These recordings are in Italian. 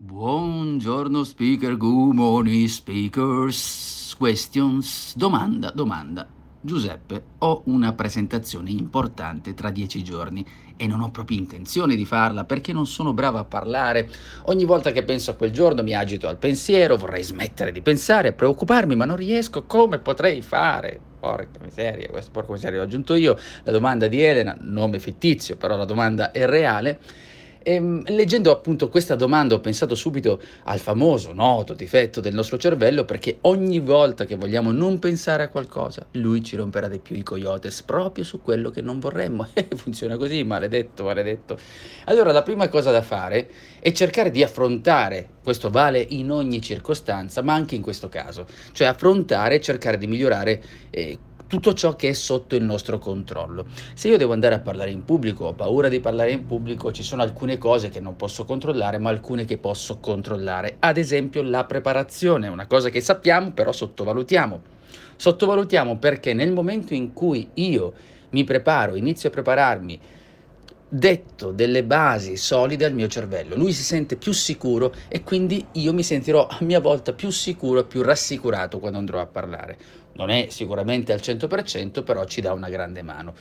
Buongiorno speaker, good morning speakers, questions, domanda, domanda. Giuseppe, ho una presentazione importante tra dieci giorni e non ho proprio intenzione di farla perché non sono bravo a parlare. Ogni volta che penso a quel giorno mi agito al pensiero, vorrei smettere di pensare, preoccuparmi, ma non riesco. Come potrei fare? Porca miseria, questo porco miseria l'ho aggiunto io. La domanda di Elena, nome fittizio, però la domanda è reale e, ehm, leggendo appunto questa domanda ho pensato subito al famoso, noto difetto del nostro cervello perché ogni volta che vogliamo non pensare a qualcosa, lui ci romperà di più i coyotes proprio su quello che non vorremmo. Funziona così, maledetto, maledetto. Allora la prima cosa da fare è cercare di affrontare, questo vale in ogni circostanza, ma anche in questo caso, cioè affrontare e cercare di migliorare eh, tutto ciò che è sotto il nostro controllo. Se io devo andare a parlare in pubblico, ho paura di parlare in pubblico, ci sono alcune cose che non posso controllare, ma alcune che posso controllare. Ad esempio la preparazione, una cosa che sappiamo però sottovalutiamo. Sottovalutiamo perché nel momento in cui io mi preparo, inizio a prepararmi, detto delle basi solide al mio cervello. Lui si sente più sicuro e quindi io mi sentirò a mia volta più sicuro e più rassicurato quando andrò a parlare. Non è sicuramente al 100%, però ci dà una grande mano.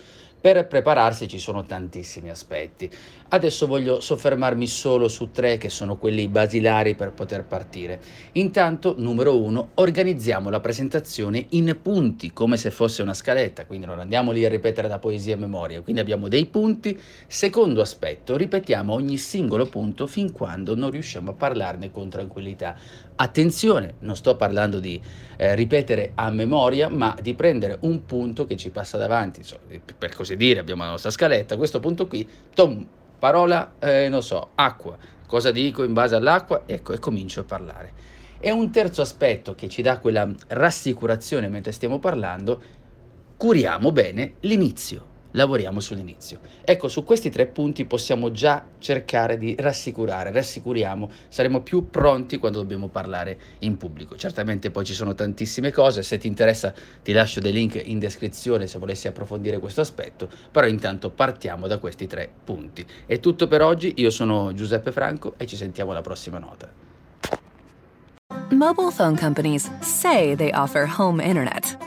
Per prepararsi ci sono tantissimi aspetti. Adesso voglio soffermarmi solo su tre che sono quelli basilari per poter partire. Intanto, numero uno, organizziamo la presentazione in punti, come se fosse una scaletta, quindi non andiamo lì a ripetere da poesia a memoria, quindi abbiamo dei punti. Secondo aspetto, ripetiamo ogni singolo punto fin quando non riusciamo a parlarne con tranquillità. Attenzione, non sto parlando di eh, ripetere a memoria, ma di prendere un punto che ci passa davanti, per così dire, abbiamo la nostra scaletta, questo punto qui, tom, parola, eh, non so, acqua, cosa dico in base all'acqua, ecco, e comincio a parlare. E un terzo aspetto che ci dà quella rassicurazione mentre stiamo parlando, curiamo bene l'inizio lavoriamo sull'inizio. Ecco, su questi tre punti possiamo già cercare di rassicurare, rassicuriamo, saremo più pronti quando dobbiamo parlare in pubblico. Certamente poi ci sono tantissime cose, se ti interessa ti lascio dei link in descrizione se volessi approfondire questo aspetto, però intanto partiamo da questi tre punti. È tutto per oggi, io sono Giuseppe Franco e ci sentiamo alla prossima nota. Mobile phone companies say they offer home internet.